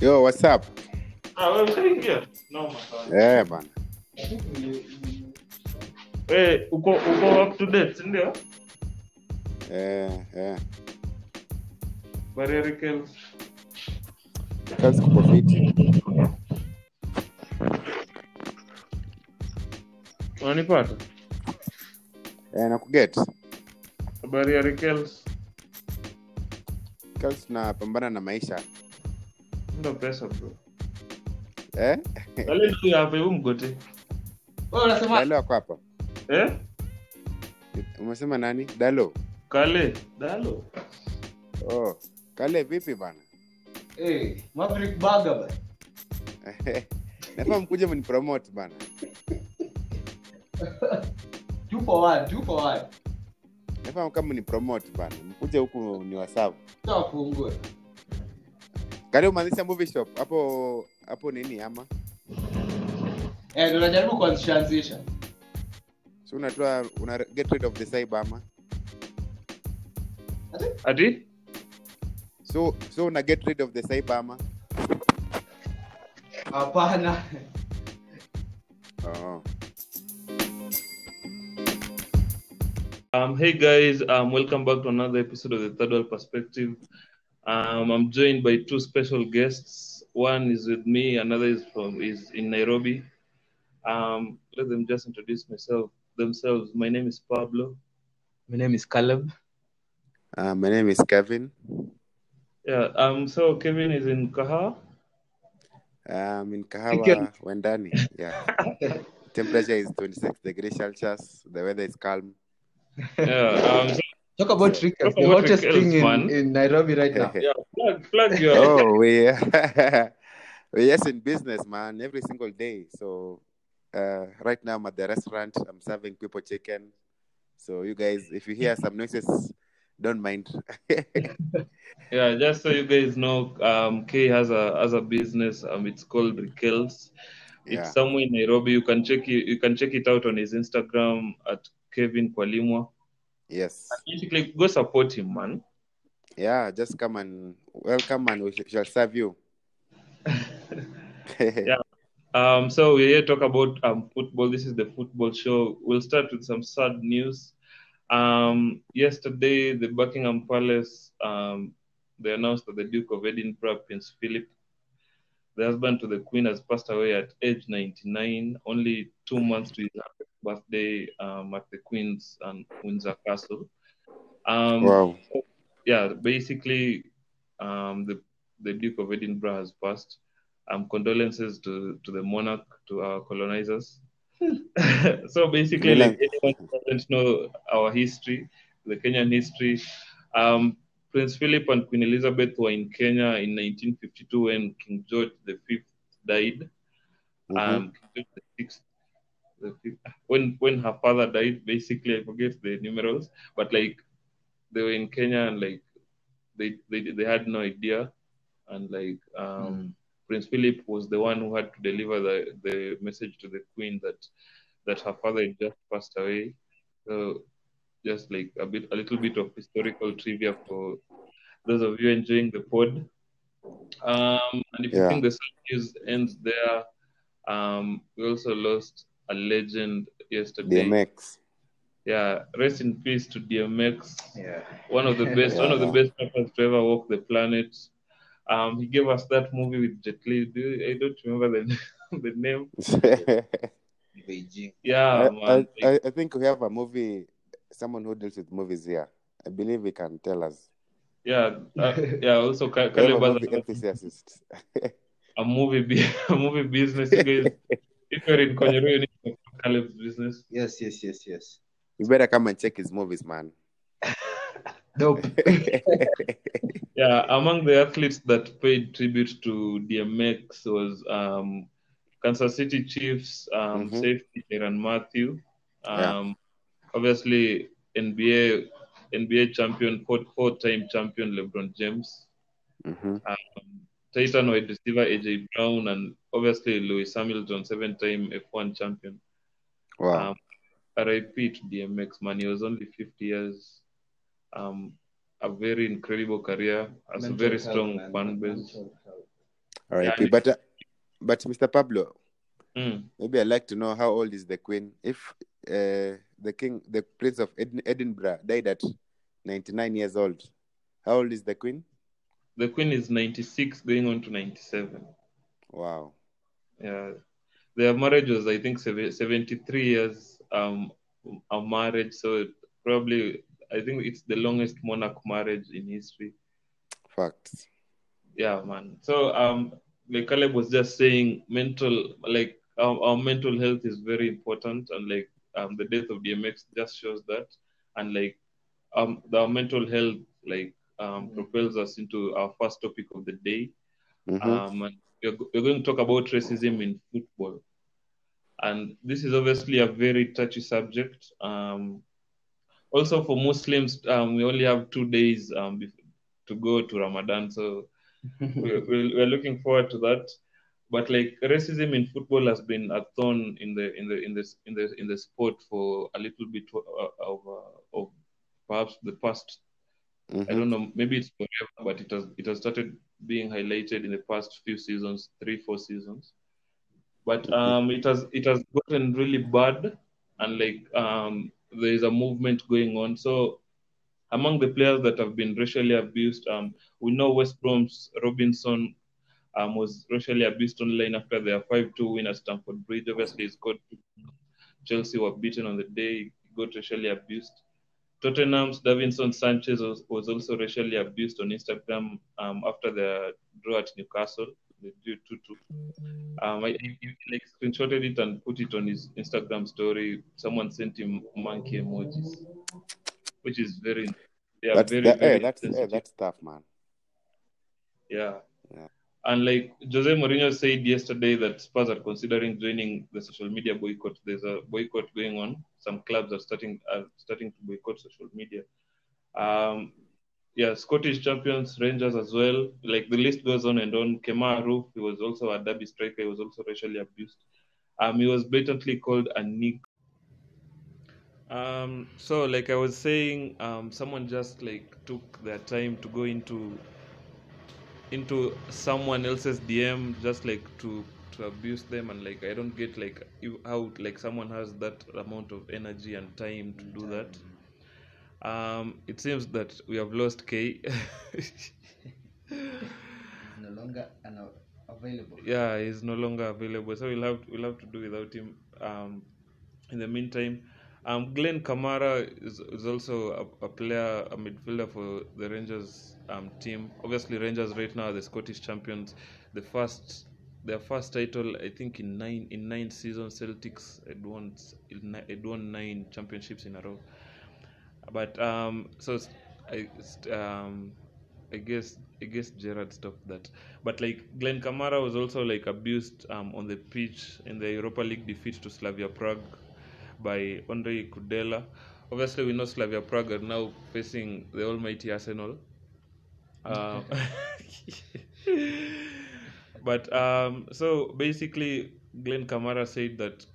Yo, what's up? Ah, wewe ushaingia? Eh, bana. Eh, uko uko up to date, si ndio? Eh, eh. Barrier Kills. Kazi kuko fiti. Unanipata? Eh, na kuget. Barrier Kills. Kazi tunapambana na maisha. Ndio pesa bro. Eh? Wale ndio hapa huyu mgote. Wewe unasema Dalo wako hapa. Eh? Umesema nani? Dalo. Kale, dalo. Oh. Kale vipi bana? hey, Maverick Burger bana. Nafaa mkuje mnipromote bana. Two for one, two for one. Nafaa kama mnipromote bana. Mkuje huku ni wasabu. Tuwafungue. Movie shop hapo hapo nini ama? Eh, ndio najaribu kuanzisha. So unatoa una get rid of the cyber ama? Ati? So so una get rid of the cyber ama? Hapana. Oh. Um, hey guys, um, welcome back to another episode of the Third World Perspective. Um, I'm joined by two special guests. One is with me, another is from is in Nairobi. Um, let them just introduce myself themselves. My name is Pablo. My name is Caleb. Uh, my name is Kevin. Yeah. Um. So Kevin is in Kaha. Um, in Kahawa, Wendani. Yeah. Temperature is 26 degrees Celsius. The weather is calm. Yeah. Um. So, Talk about Rickles, Talk the about hottest Rickles, thing in, in Nairobi right now. yeah. Plug, plug your. oh, we we yes in business, man. Every single day. So uh, right now I'm at the restaurant. I'm serving people chicken. So you guys, if you hear some noises, don't mind. Yeah, just so you guys know, um, K has a has a business. Um, it's called Rikels. yeah. It's somewhere in Nairobi. You can check it. You can check it out on his Instagram at Kevin Kwalimwa. Yes. Basically, go support him, man. Yeah. Just come and welcome, and we shall serve you. Yeah. Um, so we're here to talk about um, football. This is the football show. We'll start with some sad news. Um, yesterday, the Buckingham Palace um, they announced that the Duke of Edinburgh, Prince Philip, the husband to the Queen, has passed away at age 99, only two months to his birthday um, at the Queen's and Windsor Castle. Um, wow. yeah, basically, um, the the Duke of Edinburgh has passed. Um, condolences to to the monarch, to our colonizers. so basically, like anyone who doesn't know our history, the Kenyan history, um, Prince Philip and Queen Elizabeth were in Kenya in 1952 when King George V died. Mhm. Um, King George the sixth, the fifth, when when her father died, basically I forget the numerals, but like they were in Kenya and like they they, they had no idea, and like um, Prince Philip was the one who had to deliver the, the message to the Queen that that her father had just passed away. So just like a bit a little bit of historical trivia for those of you enjoying the pod. Um, and if you think the sad news ends there, um, we also lost a legend yesterday. DMX. Yeah, rest in peace to DMX Yeah. one of the best, one of the best rappers to ever walk the planet. Um, he gave us that movie with Jet Li. Do you- I don't remember the the name. Beijing. Yeah, I. I, I, I think we have a movie, someone who deals with movies here. I believe he can tell us. yeah, uh, yeah. Also, Ka- We have Caleb a movie a, enthusiast. a movie, a movie business. You guys, if you're in Konyero, you need to know Caleb's business. Yes, yes, yes, yes. you better come and check his movies, man. Dope. Yeah, among the athletes that paid tribute to DMX was um, Kansas City Chiefs um, Mhm. safety Tyrann Mathieu. Yeah. Um, Obviously, NBA NBA champion, four, four-time champion LeBron James. Mhm. Titan wide receiver AJ Brown, and obviously Lewis Hamilton, seven-time F1 champion. Wow. Um, RIP to DMX, man. He was only 50 years. Um, a very incredible career, has a very health, strong man. fan base. Mental health. All right. yeah, but uh, but Mr. Pablo, Mm. maybe I'd like to know how old is the queen? If uh, the king, the prince of Ed- Edinburgh, died at 99 years old, how old is the queen? The Queen is 96, going on to 97. Wow. Yeah, their marriage was, I think, 73 years um, of marriage. So probably, I think it's the longest monarch marriage in history. Facts. Yeah, man. So, um, like Caleb was just saying, mental, like our, our mental health is very important, and like um, the death of DMX just shows that, and like um, our mental health, like um, propels us into our first topic of the day. Mhm. Um, and we're, we're going to talk about racism in football. And this is obviously a very touchy subject. Um, also, for Muslims, um, we only have two days um, to go to Ramadan. So we're, we're looking forward to that. But like racism in football has been a thorn in the in the in this in the in the sport for a little bit uh, of uh, of perhaps the past I Mhm. don't know, maybe it's forever, but it has it has started being highlighted in the past few seasons, three, four seasons. But um, it has it has gotten really bad, and like um, there is a movement going on. So among the players that have been racially abused, um, we know West Brom's Robinson um, was racially abused online after their five-two win at Stamford Bridge. Obviously, he scored. Chelsea were beaten on the day. He got racially abused. Tottenham's Davinson Sanchez was, was also racially abused on Instagram um, after the draw at Newcastle. They drew 2 2. Um, I, he, he, like screenshotted it and put it on his Instagram story. Someone sent him monkey emojis, which is very, they are That's very, that, very hey, that's hey, that's tough, man. Yeah. And like Jose Mourinho said yesterday that Spurs are considering joining the social media boycott. There's a boycott going on. Some clubs are starting are starting to boycott social media. Um, yeah, Scottish champions, Rangers as well. Like the list goes on and on. Kemar Roofe, he was also a derby striker. He was also racially abused. Um, he was blatantly called a nick. Um, so like I was saying, um, someone just like took their time to go into into someone else's DM just like to to abuse them and like I don't get like you- how like someone has that amount of energy and time to do that. Um, it seems that we have lost K. no longer available. yeah, he's no longer available, so we'll have we'll have to do without him. Um, in the meantime, um, Glenn Kamara is, is also a, a player, a midfielder for the Rangers um, team. Obviously, Rangers right now are the Scottish champions. The first, their first title, I think, in nine in nine seasons, Celtics had won had won nine championships in a row. But um, so I um, I guess I guess Gerrard stopped that. But like Glenn Kamara was also like abused um, on the pitch in the Europa League defeat to Slavia Prague by Andre Kudela. Obviously, we know Slavia Prague are now facing the almighty Arsenal. Uh, but um, so basically, Glenn Kamara said that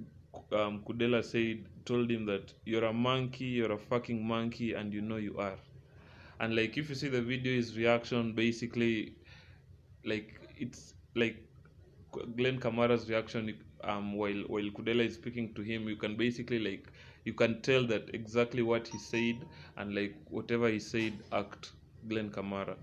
um, Kudela said told him that you're a monkey, you're a fucking monkey, and you know you are. And like if you see the video, his reaction basically, like it's like Glenn Kamara's reaction um while while Kudela is speaking to him, you can basically like you can tell that exactly what he said and like whatever he said act Glenn Kamara.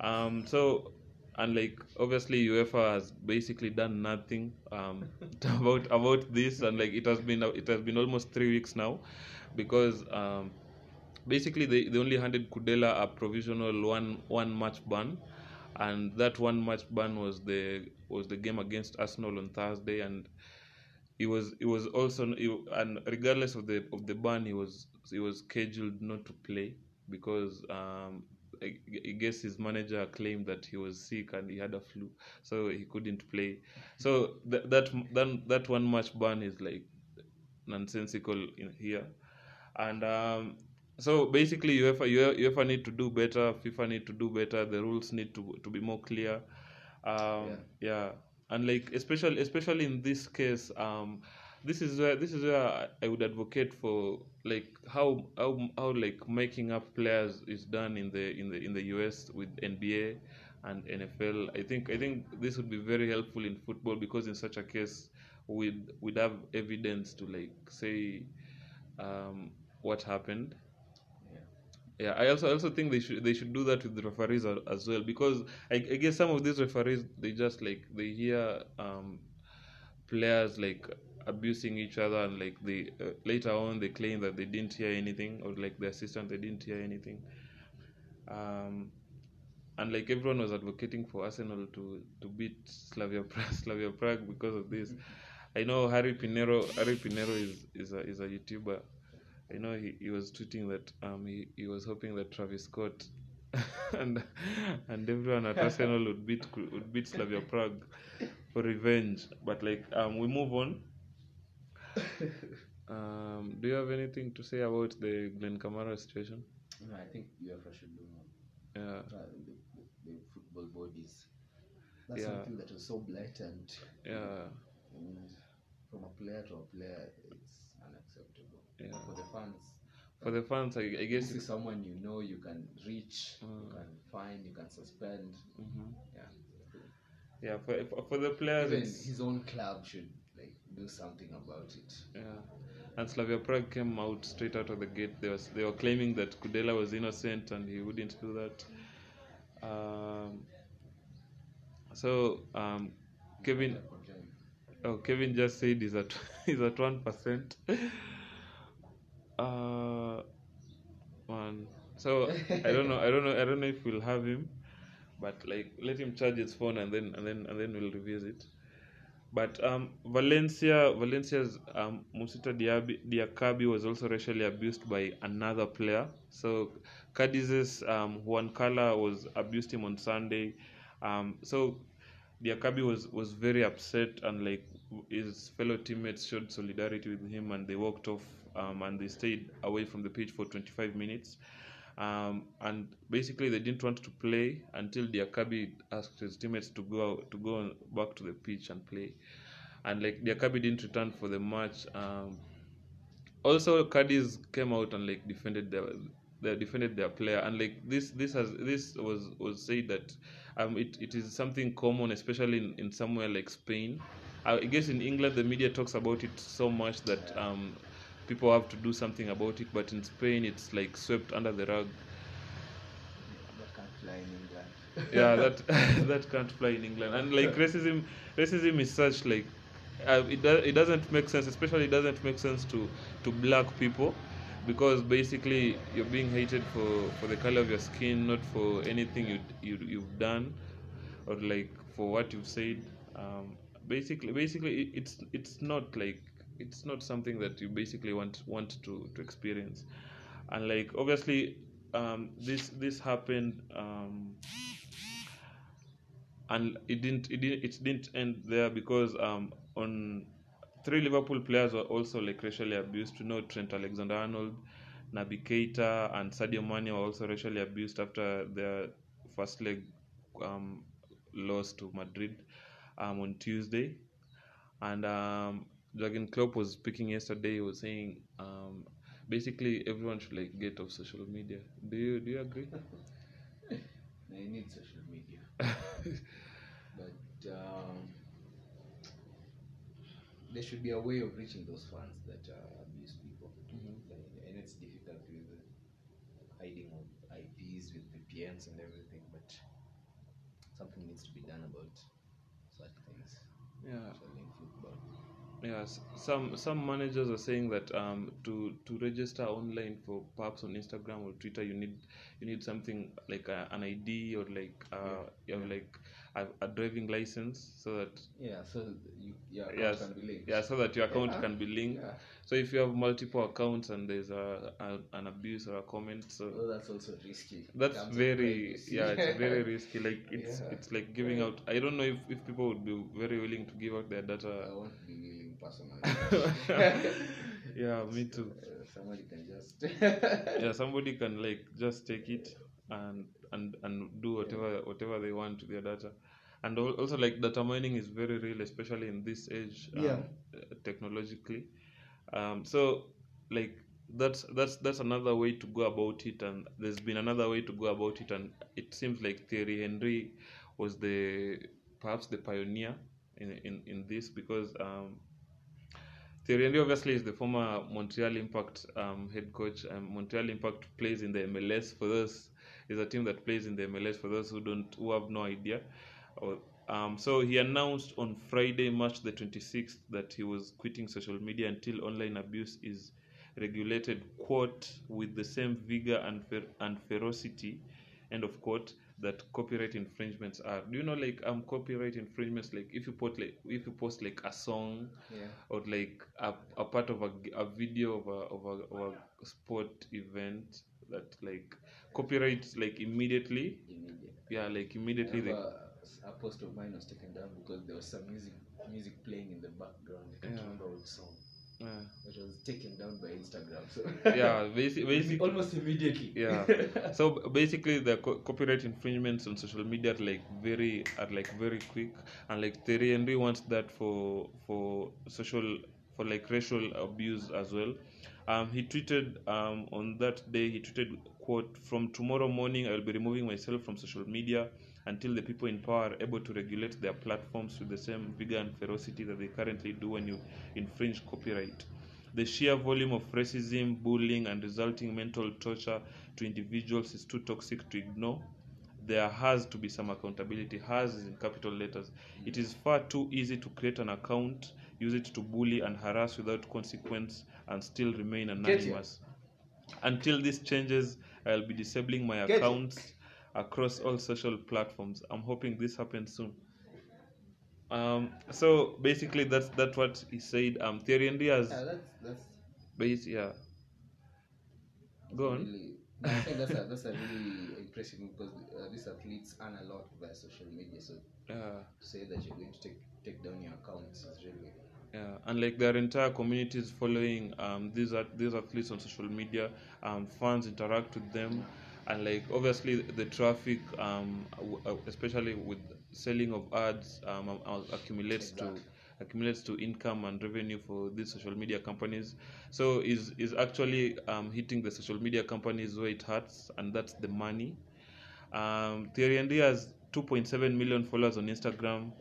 Um so and like obviously UEFA has basically done nothing um about about this and like it has been it has been almost three weeks now because um basically they, they only handed Kudela a provisional one one match ban and that one match ban was the was the game against Arsenal on Thursday and he was he was also he, and regardless of the of the ban he was he was scheduled not to play because um, I, I guess his manager claimed that he was sick and he had a flu, so he couldn't play. So that that that, one match ban is like nonsensical in here, and um, so basically UEFA UEFA need to do better. FIFA need to do better. The rules need to to be more clear. Um, yeah. and like especially especially in this case, um, this is where this is where I- I would advocate for like how how how like making up players is done in the in the in the US with NBA and NFL. I think I think this would be very helpful in football because in such a case we'd we'd have evidence to like say um, what happened. Yeah, I also I also think they should they should do that with the referees as well because I, I guess some of these referees they just like they hear um, players like abusing each other and like they uh, later on they claim that they didn't hear anything or like the assistant they didn't hear anything. Um, and like everyone was advocating for Arsenal to to beat Slavia Prague, Slavia Prague because of this. I know Harry Pinero Harry Pinero is is a is a YouTuber. I know he, he was tweeting that um he, he was hoping that Travis Scott and and everyone at Arsenal would beat would beat Slavia Prague for revenge. But like um we move on. Um, do you have anything to say about the Glenn Kamara situation? No, I think UEFA should do more. Yeah, the, the, the football bodies. That's Yeah. something that was so blatant. yeah, And from a player to a player, it's unacceptable. Yeah. For the fans, for the fans, I, I guess this is someone you know you can reach, you Mm. can find you can suspend. Mhm. Yeah. yeah for for- for the players. Even his own club should like do something about it. Yeah. And Slavia Prague came out straight out of the gate. They was they were claiming that Kudela was innocent and he wouldn't do that. Um, so um, Kevin, oh Kevin just said he's at he's at one percent. Uh, man. So I don't know. I don't know. I don't know if we'll have him, but like let him charge his phone and then and then and then we'll revisit. But um, Valencia, Valencia's um, Musita Diaby, Diakhaby was also racially abused by another player. So Cadiz's um, Juan Cala was abused him on Sunday. Um, so Diakhaby was was very upset and like his fellow teammates showed solidarity with him and they walked off um, and they stayed away from the pitch for 25 minutes. Um, and basically they didn't want to play until Diakhaby asked his teammates to go to go back to the pitch and play, and like Diakhaby didn't return for the match. Um, also, Cadiz came out and like defended their they defended their player, and like this this has this was was said that um it, it is something common, especially in, in somewhere like Spain. I guess in England the media talks about it so much that um people have to do something about it, but in Spain it's like swept under the rug. That can't fly in England. yeah that that can't fly in england and like racism racism is such like uh, it, do, it doesn't make sense especially it doesn't make sense to to black people because basically you're being hated for for the color of your skin not for anything you, you you've done or like for what you've said um basically basically it, it's it's not like it's not something that you basically want want to to experience and like obviously um this this happened um and it didn't it didn't it didn't end there because um on three Liverpool players were also like racially abused. You know Trent Alexander-Arnold, Naby Keita, and Sadio Mane were also racially abused after their first leg um, loss to Madrid um, on Tuesday. And um, Jurgen Klopp was speaking yesterday. He was saying um, basically everyone should like get off social media. Do you do you agree? They need social media. but um, there should be a way of reaching those fans that uh, abuse people. Like, and it's difficult with hiding of IPs with VPNs and everything, but something needs to be done about such things, yeah. football. Yes, some some managers are saying that um to to register online for perhaps on Instagram or Twitter you need you need something like a, an ID or like uh you have like a, a driving license so that Yeah, so you, your account yes can be linked. yeah so that your account Yeah. can be linked Yeah. so if you have multiple accounts and there's a, a an abuse or a comment so Oh, that's also risky. that's very yeah it's very risky like it's Yeah. it's like giving out i don't know if, if people would be very willing to give out their data. I won't be willing personally. yeah me too Uh, somebody can just. yeah somebody can like just take it and and and do whatever whatever they want to their data and also like data mining is very real especially in this age um, Yeah. technologically um so like that's that's that's another way to go about it and there's been another way to go about it and it seems like Thierry Henry was the perhaps the pioneer in in, in this because um Thierry Henry obviously is the former Montreal Impact um, head coach. Um, Montreal Impact plays in the MLS. For those, is a team that plays in the MLS. For those who don't, who have no idea, um, so he announced on Friday, March the twenty sixth, that he was quitting social media until online abuse is regulated. Quote with the same vigor and fer- and ferocity, end of quote. That copyright infringements are. Do you know like um copyright infringements? Like if you put like if you post like a song yeah. or like a, a part of a video of a, of a of a sport event that like copyright like immediately Immediate. yeah like immediately they, a post of mine was taken down because there was some music music playing in the background. I can't Yeah. remember which song. yeah It was taken down by Instagram. So yeah basi- basically almost immediately. yeah so basically the co- copyright infringements on social media are like very are like very quick and like Thierry Henry wants that for for social for like racial abuse as well um he tweeted um on that day he tweeted quote from tomorrow morning i will be removing myself from social media until the people in power are able to regulate their platforms with the same vigor and ferocity that they currently do when you infringe copyright the sheer volume of racism, bullying, and resulting mental torture to individuals is too toxic to ignore. There has to be some accountability. Has is in capital letters. It is far too easy to create an account, use it to bully and harass without consequence, and still remain anonymous. Until this changes, I'll be disabling my Get it. accounts across all social platforms. I'm hoping this happens soon. Um, so basically, that's that's what he said. Um, Thierry Yeah, that's that's base, yeah. Go on. really. I think that's a that's a really impressive move because uh, these athletes earn a lot via social media. So Yeah, to say that you're going to take take down your accounts is really yeah, and like their entire community is following um these are these athletes on social media. Um, fans interact with them, and like obviously the traffic um w- uh, especially with selling of ads um um, uh, accumulates to Exactly. Accumulates to income and revenue for these social media companies. So is is actually um hitting the social media companies where it hurts, and that's the money. Um, Thierry Henry has 2.7 million followers on Instagram,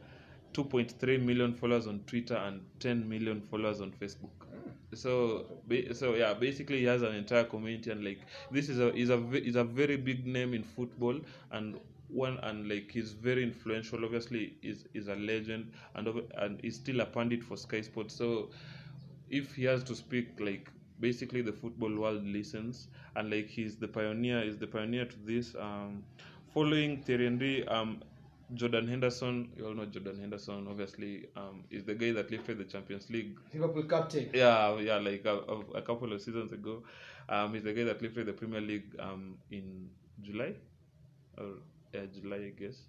2.3 million followers on Twitter, and 10 million followers on Facebook. So, so yeah, basically he has an entire community, and like this is a is a is a very big name in football, and one and like he's very influential. Obviously, is is a legend, and and he's still a pundit for Sky Sports. So, if he has to speak like basically the football world listens and like he's the pioneer is the pioneer to this um following Thierry Henry um Jordan Henderson you all know Jordan Henderson obviously um is the guy that lifted the Champions League Liverpool captain. yeah yeah like a, a, a couple of seasons ago um he's the guy that lifted the Premier League um in July or yeah, July I guess.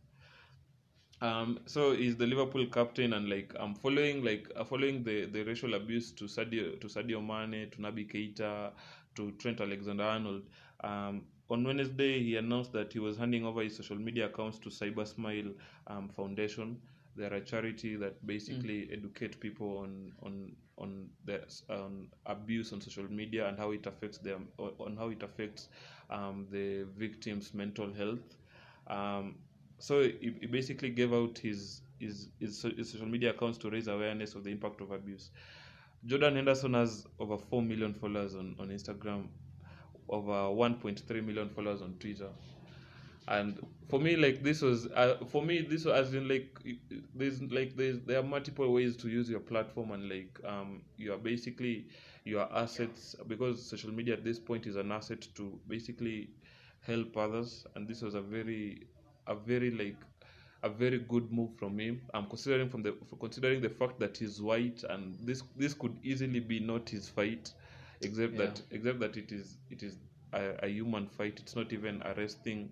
Um so he's the liverpool captain and like i'm following like uh, following the the racial abuse to sadio to sadio mane to nabi keita to trent alexander arnold um on wednesday he announced that he was handing over his social media accounts to cybersmile um, foundation. They're a charity that basically educate people on on on the on abuse on social media and how it affects them on how it affects um, the victims mental health um, so he, he basically gave out his, his his his social media accounts to raise awareness of the impact of abuse. Jordan Henderson has over four million followers on, on Instagram, over 1.3 million followers on Twitter, and for me, like this was uh, for me this was as in like there's like there's there are multiple ways to use your platform and like um you are basically your assets because social media at this point is an asset to basically help others and this was a very a very like a very good move from him. I'm considering from the considering the fact that he's white and this this could easily be not his fight, except that except that it is it is a, a human fight. It's not even arresting,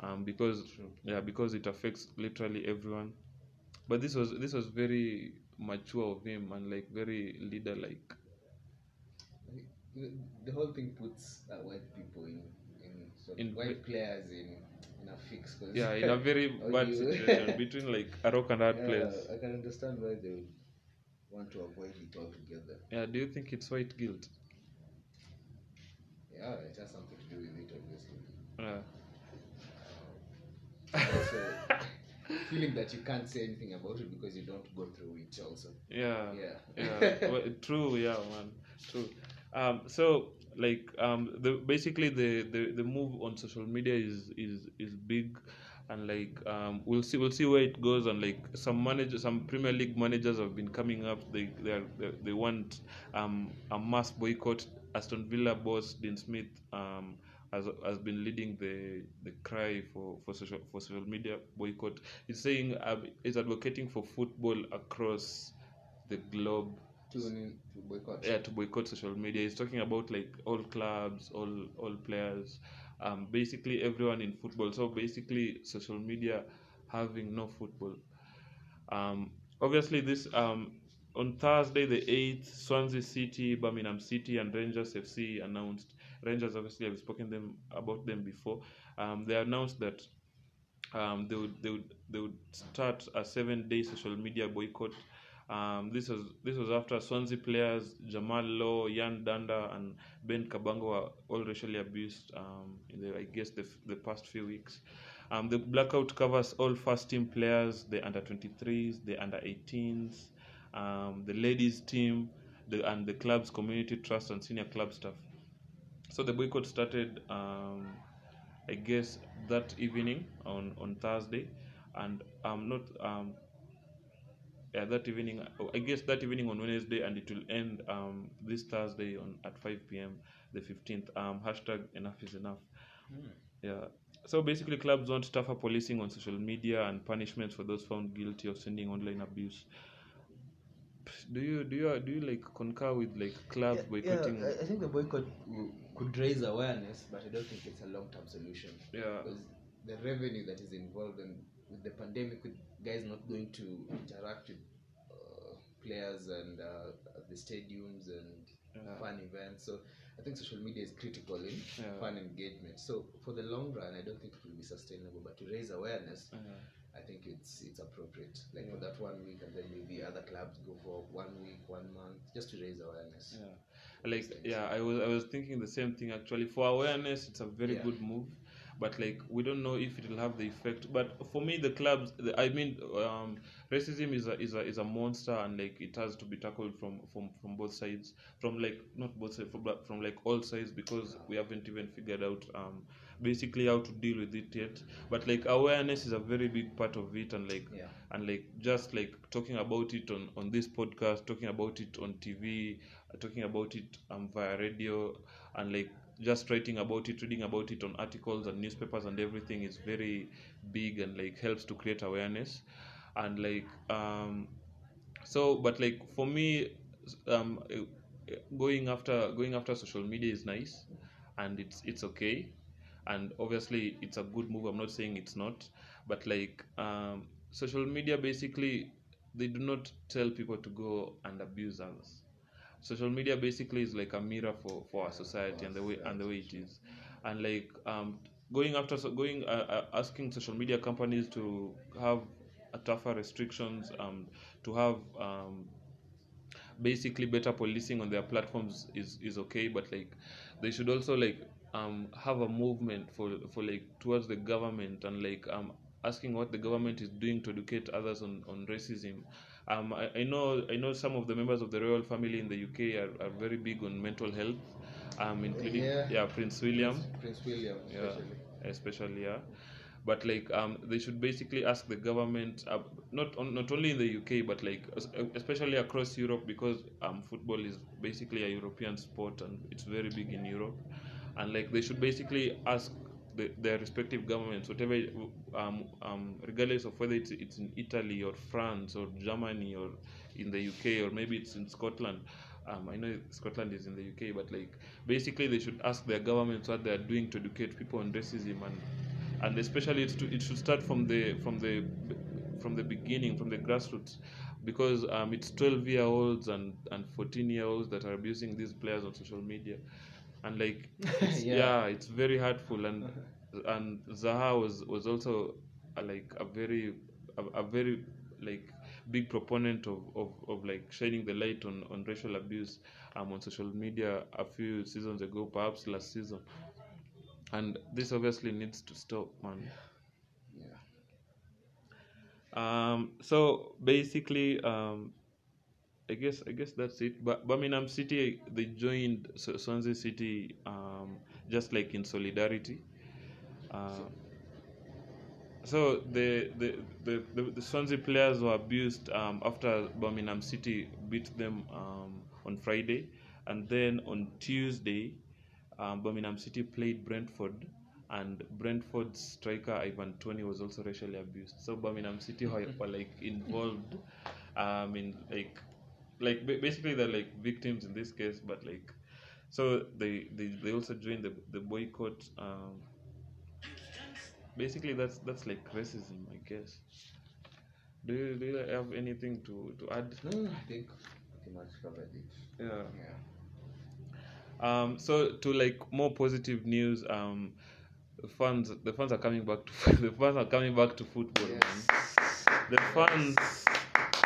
um, because yeah because it affects literally everyone. But this was this was very mature of him and like very leader like. the, the whole thing puts uh, white people in in, white players in in a fix. 'cause- Yeah, in a very bad situation between like a rock and hard yeah, players. I can understand why they would want to avoid it altogether. Yeah, do you think it's white guilt? Yeah, it has something to do with it, obviously. Uh, Also, feeling that you can't say anything about it because you don't go through it, also. yeah, Yeah. yeah. well, true, yeah, man, true. Um, so like um, the basically the, the the move on social media is is is big. And like um, we'll see, we'll see where it goes. And like some managers, some Premier League managers have been coming up. They they are, they, they want um, a mass boycott. Aston Villa boss Dean Smith um, has has been leading the the cry for for social for social media boycott. He's saying uh, he's advocating for football across the globe To, to boycott. yeah to boycott social media he's talking about like all clubs all all players um basically everyone in football so basically social media having no football um obviously this um on thursday the 8th swansea city birmingham city and rangers fc announced rangers obviously i've spoken them about them before um they announced that um, they would they would they would start a seven day social media boycott. Um, this was this was after Swansea players Jamal Lowe, Yan Dhanda, and Ben Cabango were all racially abused um, in the I guess the, the past few weeks. Um, the blackout covers all first team players, the under 23s, the under 18s, um, the ladies team, the and the club's community trust and senior club staff. So the boycott started, um, I guess, that evening on, on Thursday, and um, not um, yeah, that evening. I guess that evening on Wednesday, and it will end um, this Thursday on at 5 p.m. the 15th. Um, hashtag enough is enough. Yeah. So basically, clubs want tougher policing on social media and punishments for those found guilty of sending online abuse. Do you do you do you like concur with like clubs boycotting? Yeah, I, I think the boycott w- could raise awareness, but I don't think it's a long-term solution. Yeah. Because the revenue that is involved and with the pandemic, with guys not going to interact with uh, players and uh, at the stadiums and Yeah. fun events. So I think social media is critical in Yeah. fun engagement. So for the long run, I don't think it will be sustainable. But to raise awareness, Yeah. I think it's it's appropriate. Like for that one week, and then maybe other clubs go for one week, one month, just to raise awareness. Yeah. Like yeah, I was I was thinking the same thing actually. For awareness, it's a very Yeah. good move, but like we don't know if it will have the effect. But for me, the clubs, the, I mean, um, racism is a is a is a monster, and like it has to be tackled from from from both sides, from like not both sides, from, but from like all sides, because we haven't even figured out um basically how to deal with it yet. But like awareness is a very big part of it, and like Yeah. and like just like talking about it on on this podcast talking about it on tv uh, talking about it um, via radio and like just writing about it reading about it on articles and newspapers and everything is very big and like helps to create awareness. And like um so but like for me um going after going after social media is nice and it's it's okay. And obviously it's a good move. I'm not saying it's not. But like um social media basically they do not tell people to go and abuse others social media basically is like a mirror for for our society and the way and the way it is. And like um going after so going uh, uh, asking social media companies to have tougher restrictions um to have um basically better policing on their platforms is is okay. But like they should also like um have a movement for for like towards the government and like um asking what the government is doing to educate others on on racism um i, I know i know some of the members of the royal family in the uk are, are very big on mental health um including Yeah. yeah prince william Prince William, yeah especially. especially yeah but like um they should basically ask the government uh, not on, not only in the UK but like especially across Europe because um football is basically a European sport and it's very big in Europe and like they should basically ask the, their respective governments, whatever, um, um, regardless of whether it's it's in Italy or France or Germany or in the UK or maybe it's in Scotland. Um, I know Scotland is in the UK, but like basically they should ask their governments what they are doing to educate people on racism and and especially it's to, it should start from the from the from the beginning from the grassroots because um, it's 12 year olds and and 14 year olds that are abusing these players on social media and like it's, Yeah. yeah. it's very hurtful and and Zaha was was also uh, like a very a, a very like big proponent of, of, of like shining the light on, on racial abuse um, on social media a few seasons ago perhaps last season and this obviously needs to stop man Yeah. um, so basically, um, I guess I guess that's it. But Birmingham City they joined Swansea City um, just like in solidarity. Uh, so the the, the, the the Swansea players were abused um, after Birmingham City beat them um, on Friday, and then on Tuesday, um, Birmingham City played Brentford, and Brentford's striker Ivan Toney was also racially abused. So Birmingham City were, were like involved, um, in like like basically they're like victims in this case, but like so they they, they also join the the boycott. Um, basically that's that's like racism, I guess. Do you, do you have anything to, to add? No, I think pretty much covered it. Yeah. Yeah. Um, so to like more positive news, um, the fans the fans are coming back to the fans are coming back to football, man. The fans,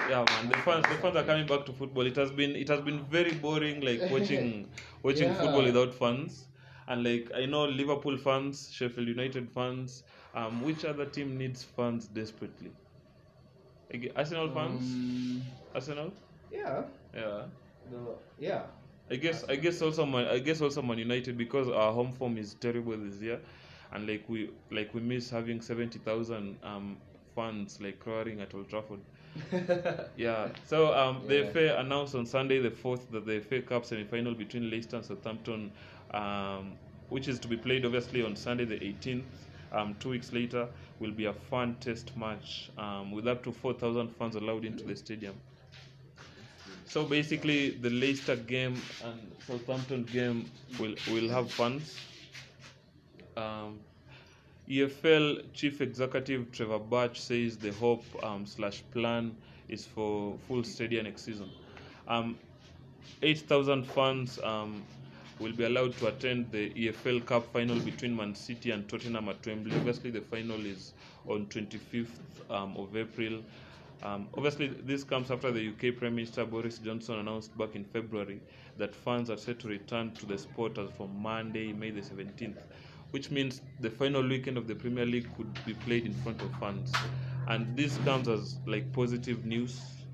yeah, man. The fans the fans are coming back to football. It has been it has been very boring, like watching watching Yeah. football without fans. And like I know Liverpool fans, Sheffield United fans. Um, which other team needs fans desperately? Like, Arsenal fans. Um, Arsenal. yeah. Yeah. No, yeah. I guess I guess also Man I guess also Man United because our home form is terrible this year, and like we like we miss having seventy thousand um fans like roaring at Old Trafford. Yeah. So um the FA announced on Sunday the fourth that the FA Cup semi final between Leicester and Southampton, um, which is to be played obviously on Sunday the eighteenth. Um, two weeks later will be a fun test match um, with up to 4,000 fans allowed into the stadium. So basically, the Leicester game and Southampton game will will have fans. Um, EFL chief executive Trevor Birch says the hope um, slash plan is for full stadium next season. Um, 8,000 fans um, will be allowed to attend the EFL Cup final between Man City and Tottenham at Wembley. Obviously, the final is on 25th um, of April. Um, obviously, this comes after the UK Prime Minister Boris Johnson announced back in February that fans are set to return to the sport as from Monday, May the 17th, which means the final weekend of the Premier League could be played in front of fans. And this comes as like positive news,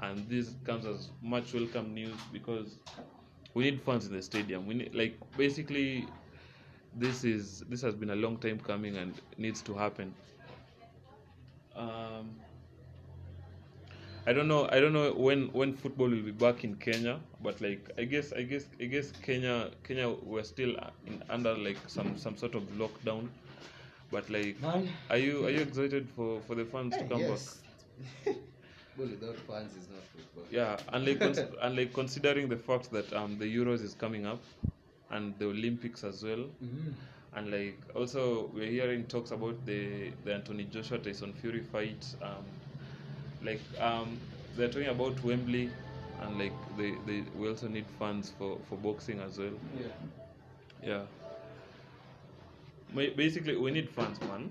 and this comes as much welcome news because we need fans in the stadium. We need like basically this is this has been a long time coming and needs to happen. Um, I don't know. I don't know when when football will be back in Kenya, but like I guess I guess I guess Kenya Kenya we're still in, under like some some sort of lockdown. But like, Man. are you are you excited for for the fans to come yes. back? Well, without fans is not football. Yeah, and like cons- and like considering the fact that um the Euros is coming up, and the Olympics as well, Mhm. and like also we're hearing talks about the the Anthony Joshua Tyson Fury fight. Um, like um they're talking about Wembley, and like they, they we also need fans for for boxing as well. Yeah. Yeah. Basically, we need fans, man.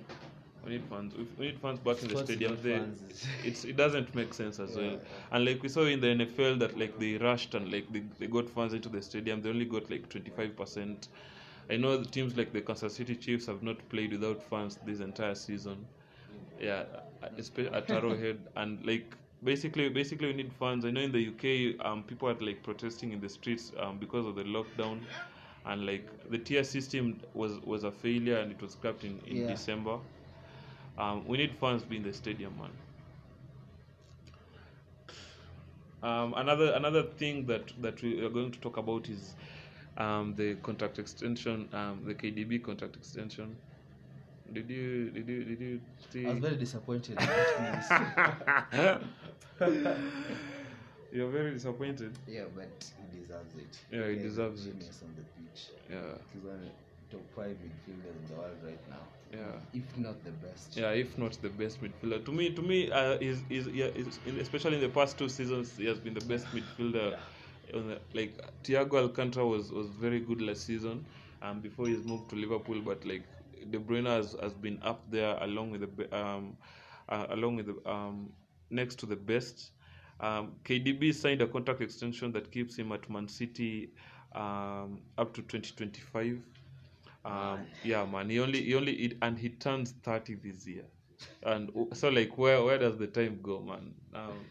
We need fans. We- We need fans back in the stadium. They, it's it doesn't make sense as well. And like we saw in the NFL that like they rushed and like they, they got fans into the stadium. They only got like twenty five percent. I know the teams like the Kansas City Chiefs have not played without fans this entire season. Yeah, at Arrowhead and like basically basically we need funds. I know in the UK um people are like protesting in the streets um because of the lockdown and like the tier system was was a failure and it was scrapped in, in Yeah. December. Um, we need funds being the stadium, man. Um, another another thing that that we are going to talk about is um, the contract extension, um, the KDB contract extension. Did you did you did you? I was very disappointed. in that news. You're very disappointed. yeah, but he deserves it. Yeah, he He's a deserves it. on the pitch. Yeah, He's one of the top five midfielders in the world right now. yeah. If not the best. Yeah, if not the best midfielder. To me, to me, uh, is is yeah, is in, especially in the past two seasons, he has been the best midfielder. Yeah. On the, like Thiago Alcantara was was very good last season, um, before his moved to Liverpool. But like De Bruyne has, has been up there along with the um, uh, along with the um, next to the best. Um, KDB signed a contract extension that keeps him at Man City um, up to 2025. Um, yeah, man. He only he only and he turns 30 this year, and so like where where does the time go, man? Um,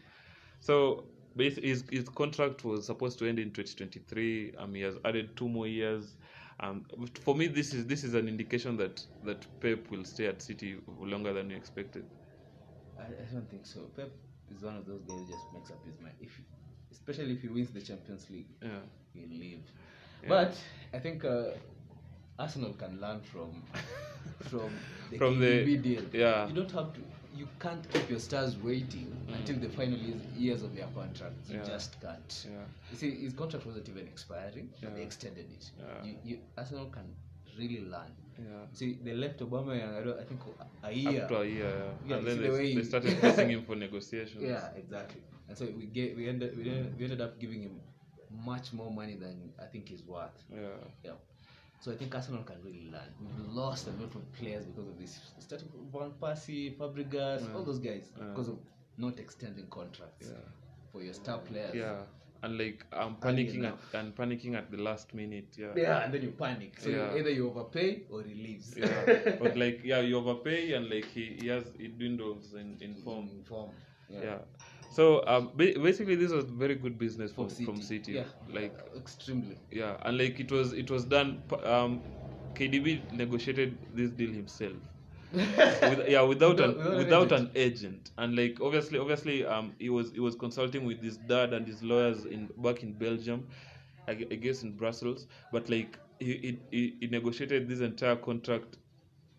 so his his contract was supposed to end in 2023. Um, he has added two more years. Um, for me, this is this is an indication that that Pep will stay at City longer than you expected. I, I don't think so. Pep is one of those guys who just makes up his mind. If, especially if he wins the Champions League, Yeah, he'll leave. Yeah. But I think uh, Arsenal can learn from from the From the- deal. yeah. You don't have to. You can't keep your stars waiting mm. until the final years, years of their contracts. You Yeah. just can't. yeah, You see, his contract wasn't even expiring, but they extended it. Yeah. You, you, Arsenal can really learn. yeah. See, they left Obama, I, don't, I think, a year. To a year, yeah. Yeah, and then the they, they started pressing him for negotiations. Yeah, exactly. And so we get we ended we ended, we ended up giving him much more money than I think he's worth. yeah, Yeah. So I think Arsenal can really learn. We've lost a lot of players because of this. Starting from Van Persie, Fabregas, all those guys Yeah. because of not extending contracts yeah. for your star players. Yeah, and like I'm panicking at and panicking at the last minute. Yeah. Yeah, and then you panic. So Yeah. either you overpay or he leaves. Yeah, but like yeah, you overpay and like he, he has it dwindles in, in form. In form. Yeah. So um, basically this was very good business from From from City. City. Yeah. Like Extremely. yeah, and like it was it was done. Um, KDB negotiated this deal himself. with, yeah, without Without- an without an agent. an agent, and like obviously, obviously, um, he was he was consulting with his dad and his lawyers in back in Belgium, I, I guess in Brussels. But like he, he he he negotiated this entire contract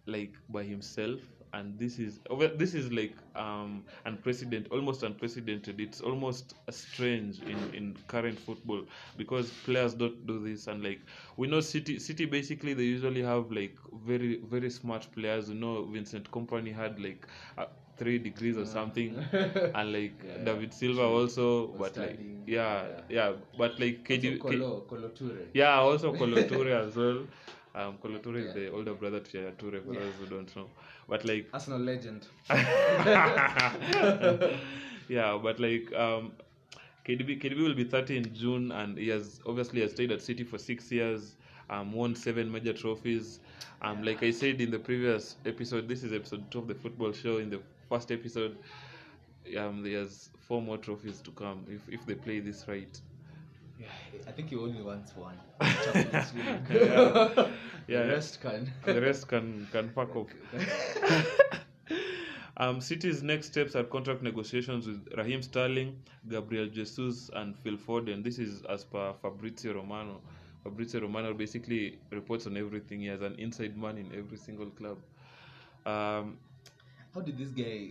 like by himself, and this is this is like um unprecedented, almost unprecedented. It's almost strange in in current football because players don't do this, and like we know City City basically they usually have like very very smart players. You know, Vincent Company had like. Uh, three degrees or something and like Yeah. david silva also Was but like yeah, yeah yeah but like KD, Also Kolo, Kolo Toure. yeah, also Colo Toure as well. Um, Kolo Toure is the older brother to Yaya Toure, for those who don't know. But like, Arsenal legend. yeah, but like, um, KDB, KDB will be 30 in June, and he has obviously has stayed at City for six years. Um, won seven major trophies. Um, like I said in the previous episode, this is episode two of the football show. In the first episode, um, there's four more trophies to come if if they play this right. Yeah, I think he only wants one. Yeah. Yeah. The rest can. the rest can can fuck off. um, City's next steps are contract negotiations with Raheem Sterling, Gabriel Jesus, and Phil Foden. This is as per Fabrizio Romano. Fabrizio Romano basically reports on everything. He has an inside man in every single club. Um, How did this guy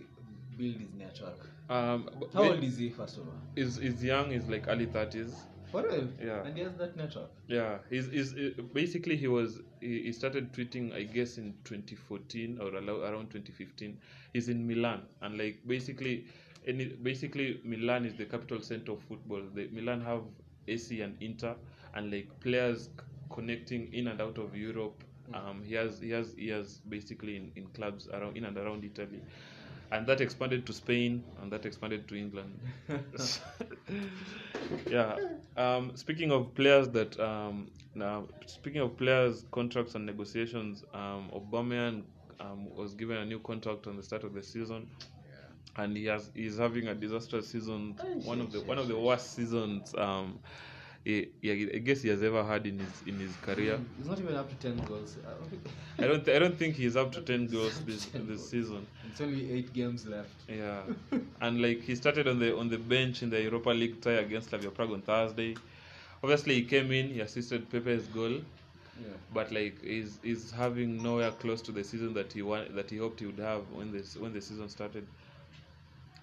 build his network? um, How old is he, first of all? is is young? Is like early thirties. For real? Yeah. And he has that network. Yeah, he's, he's uh, basically he was he, he started tweeting I guess in 2014 or around 2015. He's in Milan and like basically any basically Milan is the capital center of football. The Milan have AC and Inter and like players c- connecting in and out of Europe. Um, he has he has he has basically in, in clubs around in and around Italy. And that expanded to Spain, and that expanded to England. yeah. Um, speaking of players that um, now speaking of players contracts and negotiations, um, Aubameyang um, was given a new contract on the start of the season, and he has he's having a disastrous season, one of the one of the worst seasons. Um, he, he, I guess he has ever had in his in his career. He's not even up to 10 goals. I don't think- I don't I don't think he's up to ten goals this 10 this goals. season. It's only eight games left. Yeah, and like he started on the on the bench in the Europa League tie against Slavia Prague on Thursday. Obviously, he came in, he assisted Pepe's goal, Yeah. but like is is having nowhere close to the season that he want that he hoped he would have when this when the season started.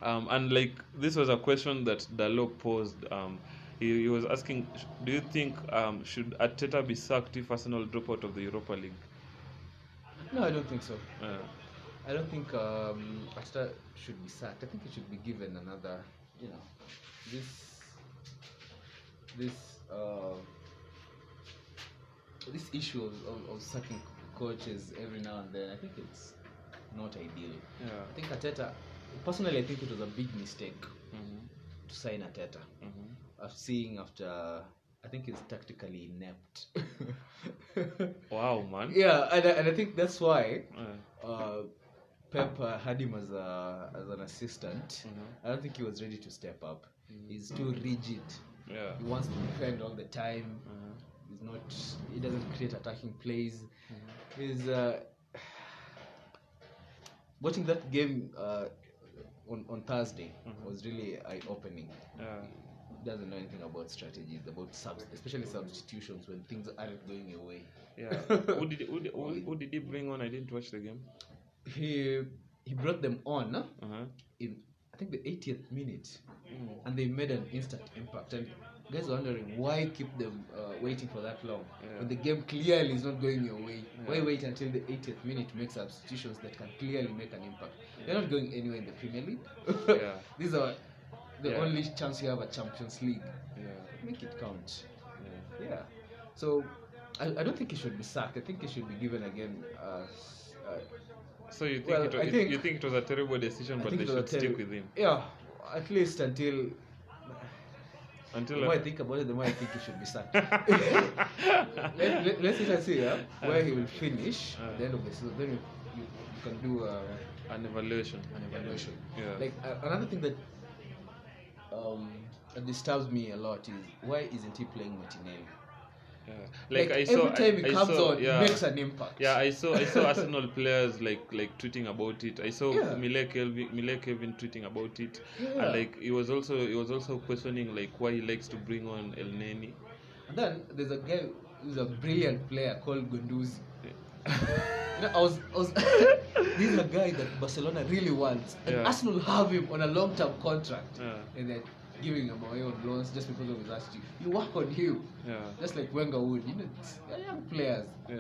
Um, and like this was a question that Dalo posed. Um, he, he was asking, do you think um, should Arteta be sacked if Arsenal drop out of the Europa League? No, I don't think so. Uh, I don't think um, Arteta should be sacked. I think he should be given another, you know, this this uh, this issue of, of, of sacking coaches every now and then. I think it's not ideal. yeah. I think Arteta, personally, I think it was a big mistake Mhm, to sign Arteta. mhm. Of seeing after, I think he's tactically inept. Wow, man. yeah, and I, and I think that's why Uh, Pep uh, had him as a as an assistant. Mhm. I don't think he was ready to step up. He's too rigid. yeah. He wants to defend all the time. Mhm. He's not. He doesn't create attacking plays. He's uh, watching that game uh, on on Thursday was really eye opening. Yeah. Doesn't know anything about strategies, about subs, especially substitutions when things aren't going your way. Yeah. who, did, who, who, who did he bring on? I didn't watch the game. He he brought them on. Uh-huh. in I think the 80th minute, and they made an instant impact. And guys are wondering why keep them uh, waiting for that long Yeah. when the game clearly is not going your way. Why wait until the 80th minute to make substitutions that can clearly make an impact? They're not going anywhere in the Premier League. Yeah. These are the Yeah. only chance you have at Champions League. Yeah. Make it count. yeah. Yeah. So I, I don't think he should be sacked. I think he should be given again. Uh, uh, So you think, Well, it, was, think- you think it was a terrible decision, I but they should a stick with him yeah, at least until until the more I think about it, the more I think he should be sacked. let, let, let's and see yeah, where he will finish at the end of the season. Then you, you, you can do uh, an evaluation. an evaluation. Yeah. Like uh, another thing that um, that disturbs me a lot is why isn't he playing Martinelli? Yeah. Like, I saw, every time he I, I saw, on, yeah. makes an impact. Yeah, I saw I saw Arsenal players like like tweeting about it. I saw Yeah. Mile Kelvin Mile Kevin tweeting about it, Yeah. and like he was also he was also questioning like why he likes to bring on El Neni. And then there's a guy who's a brilliant player called Gunduzi. I was, I was this is a guy that Barcelona really wants, and Yeah. Arsenal have him on a long-term contract, Yeah. and they're giving him away on loans just because of his attitude. You work on him, Yeah, just like Wenger would. You know, young players yeah,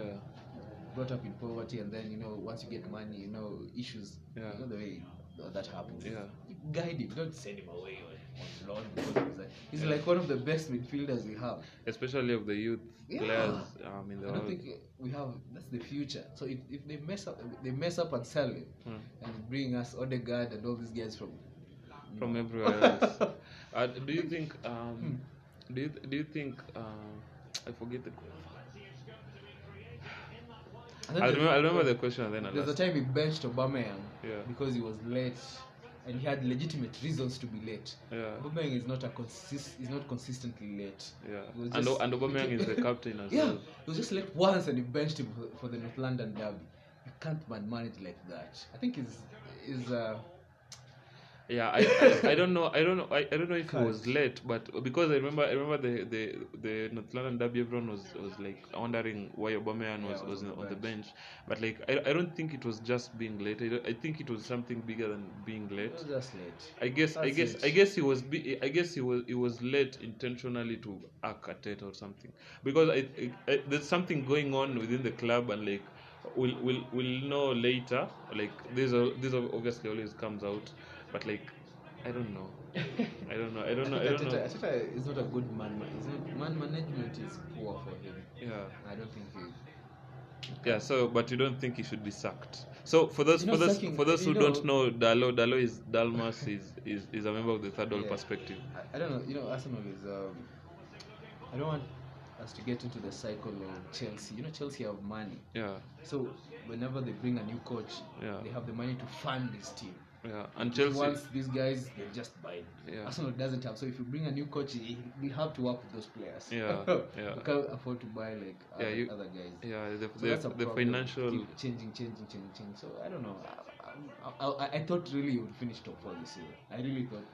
brought up in poverty, and then you know, once you get money, you know, issues. Yeah. You know the way that happens. Yeah. Guide him, don't send him away on, on loan because of his. He's like one of the best midfielders we have. especially of the youth Yeah. players um, in the I don't world. think we have. That's the future. So if, if they mess up, they mess up and sell him, Hmm. and bring us Odegaard and all these guys from. from everywhere else. uh, do you think? Hmm. Um, do you do you think? Um, I forget the. I remember, I remember the question then There's a time he benched Aubameyang Yeah. because he was late, and he had legitimate reasons to be late. Yeah, Aubameyang is not a consist. Is not consistently late. yeah. And and Aubameyang is the captain as Yeah, well. he was just late once, and he benched him for, for the North London derby. You can't man manage like that. I think is is uh, Yeah, I, I, I don't know I don't know I, I don't know if it was late, but because I remember I remember the the, the North London derby everyone was, was like wondering why Aubameyang was, Yeah, was on the bench. But like I, I don't think it was just being late. I, I think it was something bigger than being late. was just late. I guess I guess it. I guess he was be, I guess he was he was late intentionally to act at it or something because I, I, I, there's something going on within the club and like we'll we'll, we'll know later like this are- this are obviously always comes out but like I don't know I don't know I don't know I don't know Arteta is not a good man. Not, man management is poor for him. yeah I don't think he. yeah so but you don't think he should be sacked so for those You know, for those sacking- for those who you don't know- know Dalo Dalo is Dalmas is, is is a member of the third world Yeah. perspective I, I don't know. You know, Arsenal is. Um, I don't want us to get into the cycle of Chelsea. You know, Chelsea have money, yeah so whenever they bring a new coach, Yeah. they have the money to fund this team. Yeah and Chelsea Once these guys, they just buy. Yeah. Arsenal doesn't have. So if you bring a new coach, we have to work with those players. Yeah, yeah. we can't afford to buy like Yeah, other, you- other guys. yeah the, So that's a the, the financial Keep changing, changing, changing, changing. So I don't know. I, I, I, I thought really you would finish top four this year. I really thought.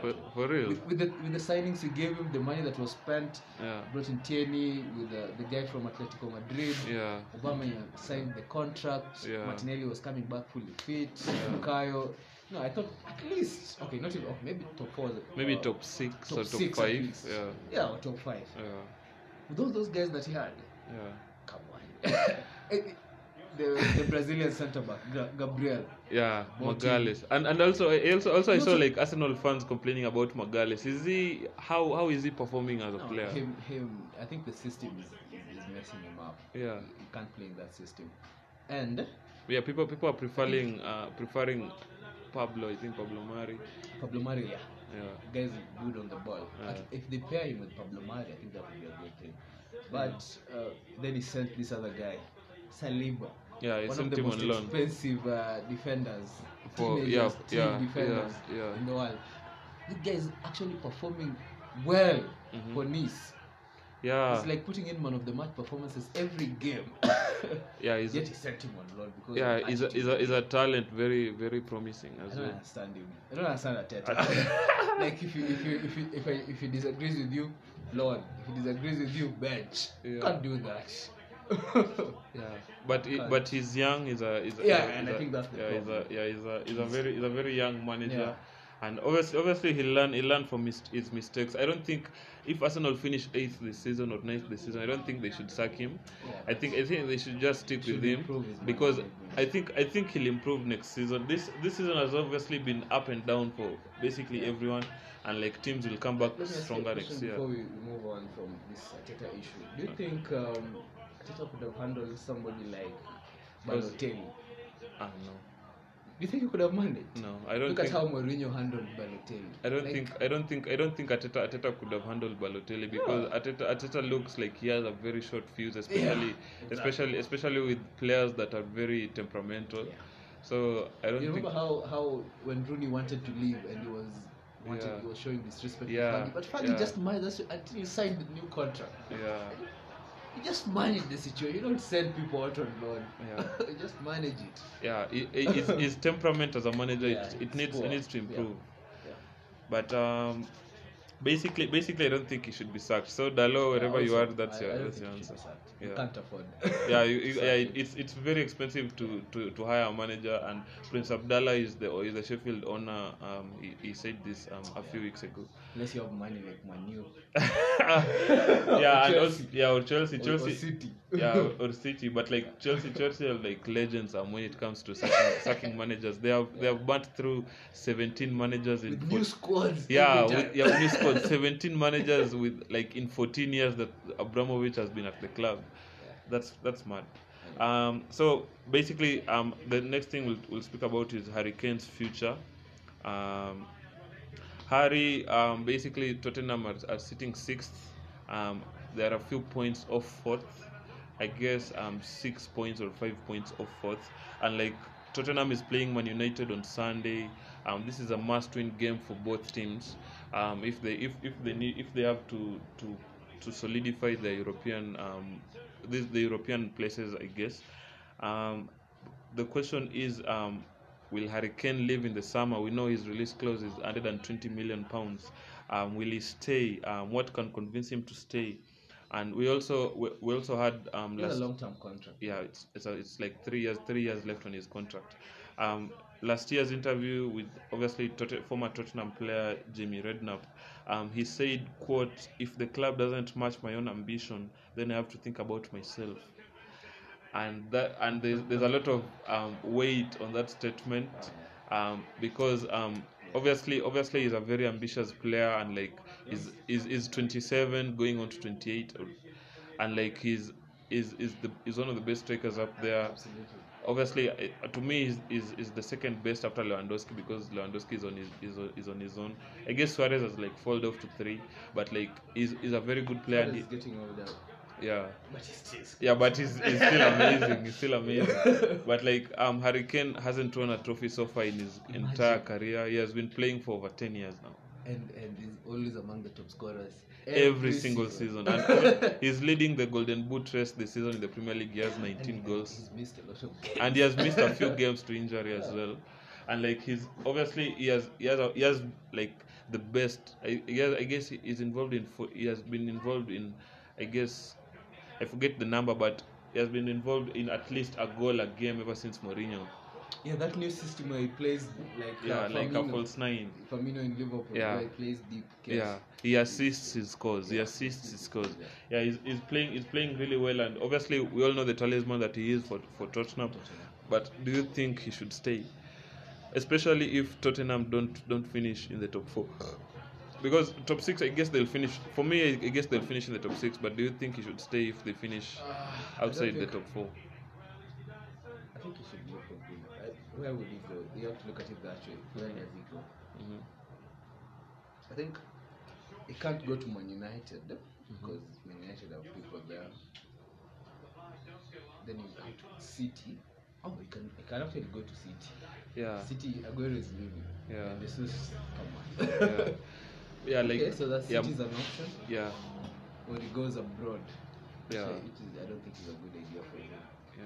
For, for real? With, with the with the signings we gave him, the money that was spent, Yeah. brought in Tierney with the, the guy from Atletico Madrid. Yeah. Obama signed the contract. Yeah. Martinelli was coming back fully fit. Bukayo. No, I thought at least okay, not even maybe top four. Maybe uh, top six top or top six five. Yeah. Yeah, or top five. Yeah. With all those guys that he had, Yeah. come on. Eh, the, the Brazilian centre back, Gabriel. Yeah, Magalhães, and and also I also also I saw like Arsenal fans complaining about Magalhães. Is he how how is he performing as a No, player? him, him. I think the system is, is, is messing him up. Yeah, He can't play in that system. And yeah. People people are preferring uh, preferring Pablo. I think Pablo Mari. Pablo Mari, yeah. Yeah, guys good on the ball. Yeah. If they pair him with Pablo Mari, I think that would be a good thing. But uh, then he sent this other guy, Saliba, yeah. He one of the him most on loan. expensive uh, defenders, For- yeah, yeah, defenders yeah, yeah. in the world. This guy is actually performing well Mhm. for Nice. Yeah, It's like putting in one of the match performances every game. yeah. He's Yet sent him on loan because yeah. He's a, he's a he's a talent. Very very promising as I don't well. understand him. I don't understand Arteta. like if you if you if you if, I, if he disagrees with you, Lord. If he disagrees with you, bench. Yeah. Can't do that. Yeah, but he, but he's young. He's a he's a, Yeah, he's and I a- think that's the yeah. He's a problem. yeah. He's a he's a very he's a very young manager. Yeah. And obviously, obviously, he learned he learned from his, his mistakes. I don't think if Arsenal finish eighth this season or ninth this season, I don't think they should sack him. I think I think they should just stick Should with him because. I think I think he'll improve next season. This this season has obviously been up and down for basically everyone, and like teams will come back Let me ask you a stronger next year. Before we move on from this Arteta issue, do you think um, Arteta could have handled somebody like Balotelli? I don't know. Do you think you could have managed? No, I don't think. Look think. at how Mourinho handled Balotelli. I don't Like, think I don't think I don't think Arteta Arteta could have handled Balotelli because Arteta Arteta looks like he has a very short fuse, especially exactly. especially especially with players that are very temperamental. Yeah. So I don't You think remember how, how when Rooney wanted to leave and he was wanted, Yeah. he was showing disrespect Yeah, to Fanny, but Fanny yeah. just managed until he signed the new contract. yeah You just manage the situation. You don't send people out on loan. Yeah. you just manage it. yeah i- i- his, his temperament as a manager Yeah, it, it needs poor. it needs to improve. Yeah. But um, basically basically I don't think he should be sacked. So Dalo wherever you Also, are, that's I- your I that's your answer. sacked. You can't afford. yeah, you, you, yeah, it's it's very expensive to, to, to hire a manager, and Prince Abdallah is the is the Sheffield owner. Um, he, he said this um, a few weeks ago. Unless you have money like Manu yeah, and also, yeah, or Chelsea, or, or Chelsea, City. yeah, or, or City, but like Chelsea, Chelsea are like legends um, when it comes to sacking, sacking managers. They have they have burnt through seventeen managers in with four- new squads. yeah, with, yeah, new squad, seventeen managers with like in fourteen years that Abramovich has been at the club. That's that's mad. Um, so basically, um, the next thing we'll, we'll speak about is Harry Kane's future. Um, Harry, um, basically Tottenham are, are sitting sixth. Um, there are a few points off fourth. I guess um, six points or five points off fourth. And like Tottenham is playing Man United on Sunday. Um, this is a must-win game for both teams. Um, if they if, if they need if they have to to to solidify the European um, this the European places, I guess. Um, the question is, um, will Harry Kane leave in the summer? We know his release clause is 120 million pounds. Um, will he stay? Um, what can convince him to stay? And we also we, we also had um, last a long-term contract. yeah, it's it's, a, it's like three years three years left on his contract. Um, last year's interview with obviously Tot- former Tottenham player Jamie Redknapp, um, he said, "quote If the club doesn't match my own ambition, then I have to think about myself." And that and there's there's a lot of um, weight on that statement um, because um, obviously obviously he's a very ambitious player and like he's is is 27 going on to 28 and like he's is is the is one of the best strikers up there Absolutely. Obviously uh, to me is, is is the second best after Lewandowski because Lewandowski is on his is on, is on his own I guess Suarez has like fallen off to three but like he's, he's a very good player and He's he, getting older, yeah but he's still. yeah, but he's, he's still amazing. He's still amazing. but like um, Harry Kane hasn't won a trophy so far in his entire career. He has been playing for over ten years now. And and he's always among the top scorers Every, single season, and I mean, he's leading the Golden Boot race this season in the Premier League. He has 19 And goals, He's missed a lot of games. and he has missed a few games to injury as well. and like he's obviously he has he has a, he has like the best. I, he has, I guess he's involved in. He has been involved in. I guess I forget the number, but he has been involved in at least a goal a game ever since Mourinho. Yeah, that new system where he plays like Yeah, uh, like a false nine. Firmino in Liverpool, Yeah. where he plays deep. Case. Yeah, he assists his scores. He assists his scores. Yeah, he's, he's playing. He's playing really well, and obviously we all know the talisman that he is for for Tottenham. But do you think he should stay, especially if Tottenham don't don't finish in the top four? Because top six, I guess they'll finish. For me, I guess they'll finish in the top six. But do you think he should stay if they finish outside don't the top four? Where would he go? You have to look at it that way. Where does he go? Mhm. I think he can't go to Man United because Man United have people there. Then you go to City. Oh, he can, he can actually go to City. Yeah, City, Aguero is leaving. Yeah. And this is, come on. yeah, yeah. Like okay, so that yeah, City is an option. yeah, Or he goes abroad. Yeah. So it is, I don't think it's a good idea for him. yeah.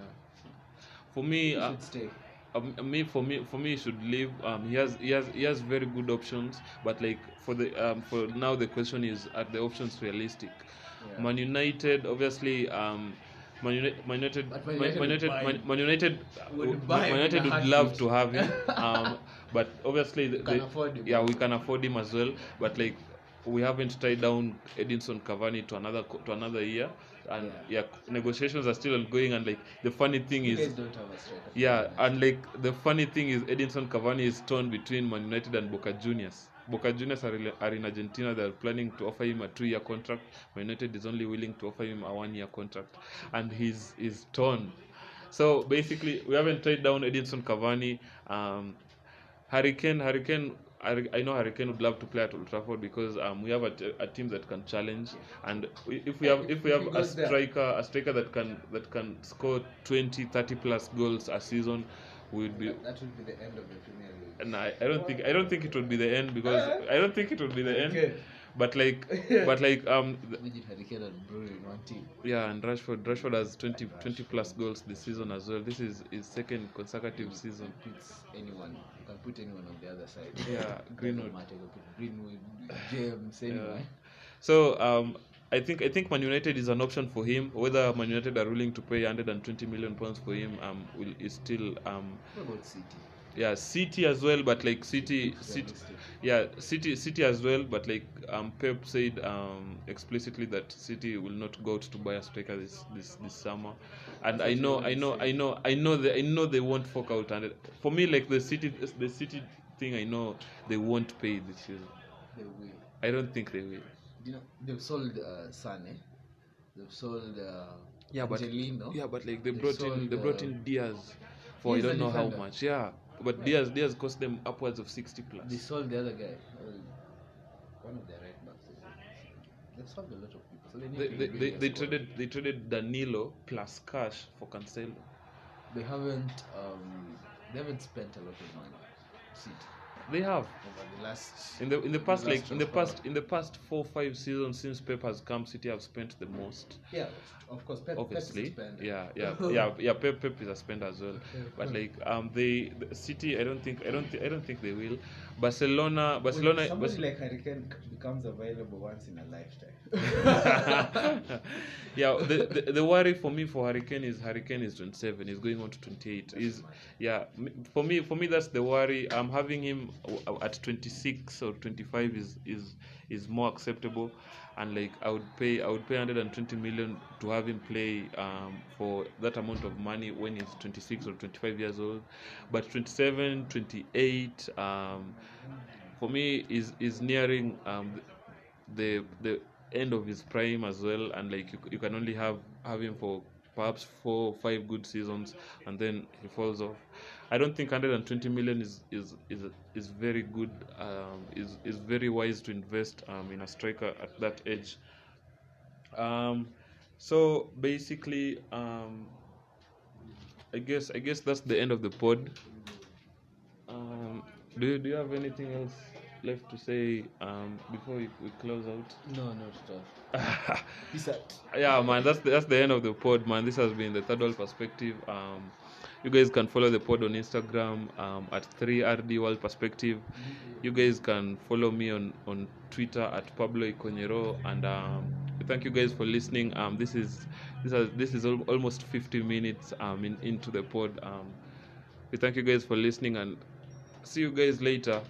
For me, He uh, should stay. Um, me for me for me he should leave um he has he has he has very good options but like for the um for now the question is are the options realistic Yeah. man united obviously um Man United, Man United, Man Man United United, would Man, United, Would Man United would love heartbeat. to have him, um, but obviously the, the- yeah we can afford him as well. But like we haven't tied down Edinson Cavani to another to another year, and yeah. negotiations are still ongoing. And like the funny thing You is, don't have a striker. yeah, and like the funny thing is Edinson Cavani is torn between Man United and Boca Juniors. Boca Juniors are, in- are in Argentina. They're planning to offer him a two-year contract. Man United is only willing to offer him a one-year contract, and he's he's torn. So basically, we haven't tied down Edinson Cavani. Um, Harry Kane, Hurricane. I, I know Harry Kane would love to play at Old Trafford because um, we have a, t- a team that can challenge, and if we have if we have a goes there. striker a striker that can that can score 20, 30 plus goals a season, we would be. That, that would be the end of the Premier League. And I, I don't think I don't think it would be the end because I don't think it would be the end. Okay. But like, but like um, Imagine Harry Kane and Bruno in one team. yeah, and Rashford Rashford has 20, 20 plus goals this season as well. This is his second consecutive season. Puts anyone. You can put anyone on the other side. Yeah, Doesn't Greenwood. matter. You can put Greenwood, James, anyone. So um, I think I think Man United is an option for him. Whether Man United are willing to pay 120 million pounds for him, um, will is still um, What about City? Yeah, City as well. But like City, City, yeah, City, City as well. But like um, Pep said um, explicitly that City will not go out to buy a striker this this this summer. And I know, I know, I know, I know, they, I know they won't fork out. And for me, like the City, the City thing, I know they won't pay this season. They will. I don't think they will. You know, they've sold uh, Sane. They've sold uh, Yeah, but Angelino. yeah, but like they They brought in they brought uh, in Dias for I don't know how much. Yeah, but Diaz Diaz cost them upwards of sixty plus. They sold the other guy. Uh, one of their right backs. They sold a lot of people. So they, need They, to they, they, they traded they traded Danilo plus cash for Cancelo. They haven't. Um, they haven't spent a lot of money. City They have over the last. in the in the past last like in the past in the past four five seasons since Pep has come, City have spent the most. Yeah, of course. Pep, Obviously, Pep is a yeah, yeah, yeah, yeah. Pep, Pep is a spender as well, but like um, they the City, I don't think, I don't, thi- I don't think they will. Barcelona, Barcelona, When somebody Barce- like Harry Kane becomes available once in a lifetime. yeah, the, the the worry for me for Harry Kane is Harry Kane is 27. He's going on to 28. Is yeah, for me for me that's the worry. I'm having him at 26 or 25 is is is more acceptable, and like I would pay I would pay 120 million to have him play um, for that amount of money when he's 26 or 25 years old, but 27, 28. Um, for me is is nearing um, the the end of his prime as well. And like you, you can only have have him for perhaps four five good seasons and then he falls off i don't think 120 million is is is, is very good um, is is very wise to invest um, in a striker at that age. Um so basically um i guess i guess that's the end of the pod. Um do you, do you have anything else left to say um before we, we close out? No, not at all. Peace out. yeah man that's the, that's the end of the pod man. This has been the third world perspective. Um you guys can follow the pod on Instagram um, at 3RD World Perspective. You guys can follow me on, on Twitter at Pablo Iconyero. And um, thank you guys for listening. Um, this is this is this is al- almost 50 minutes um, in, into the pod. Um, we thank you guys for listening and see you guys later.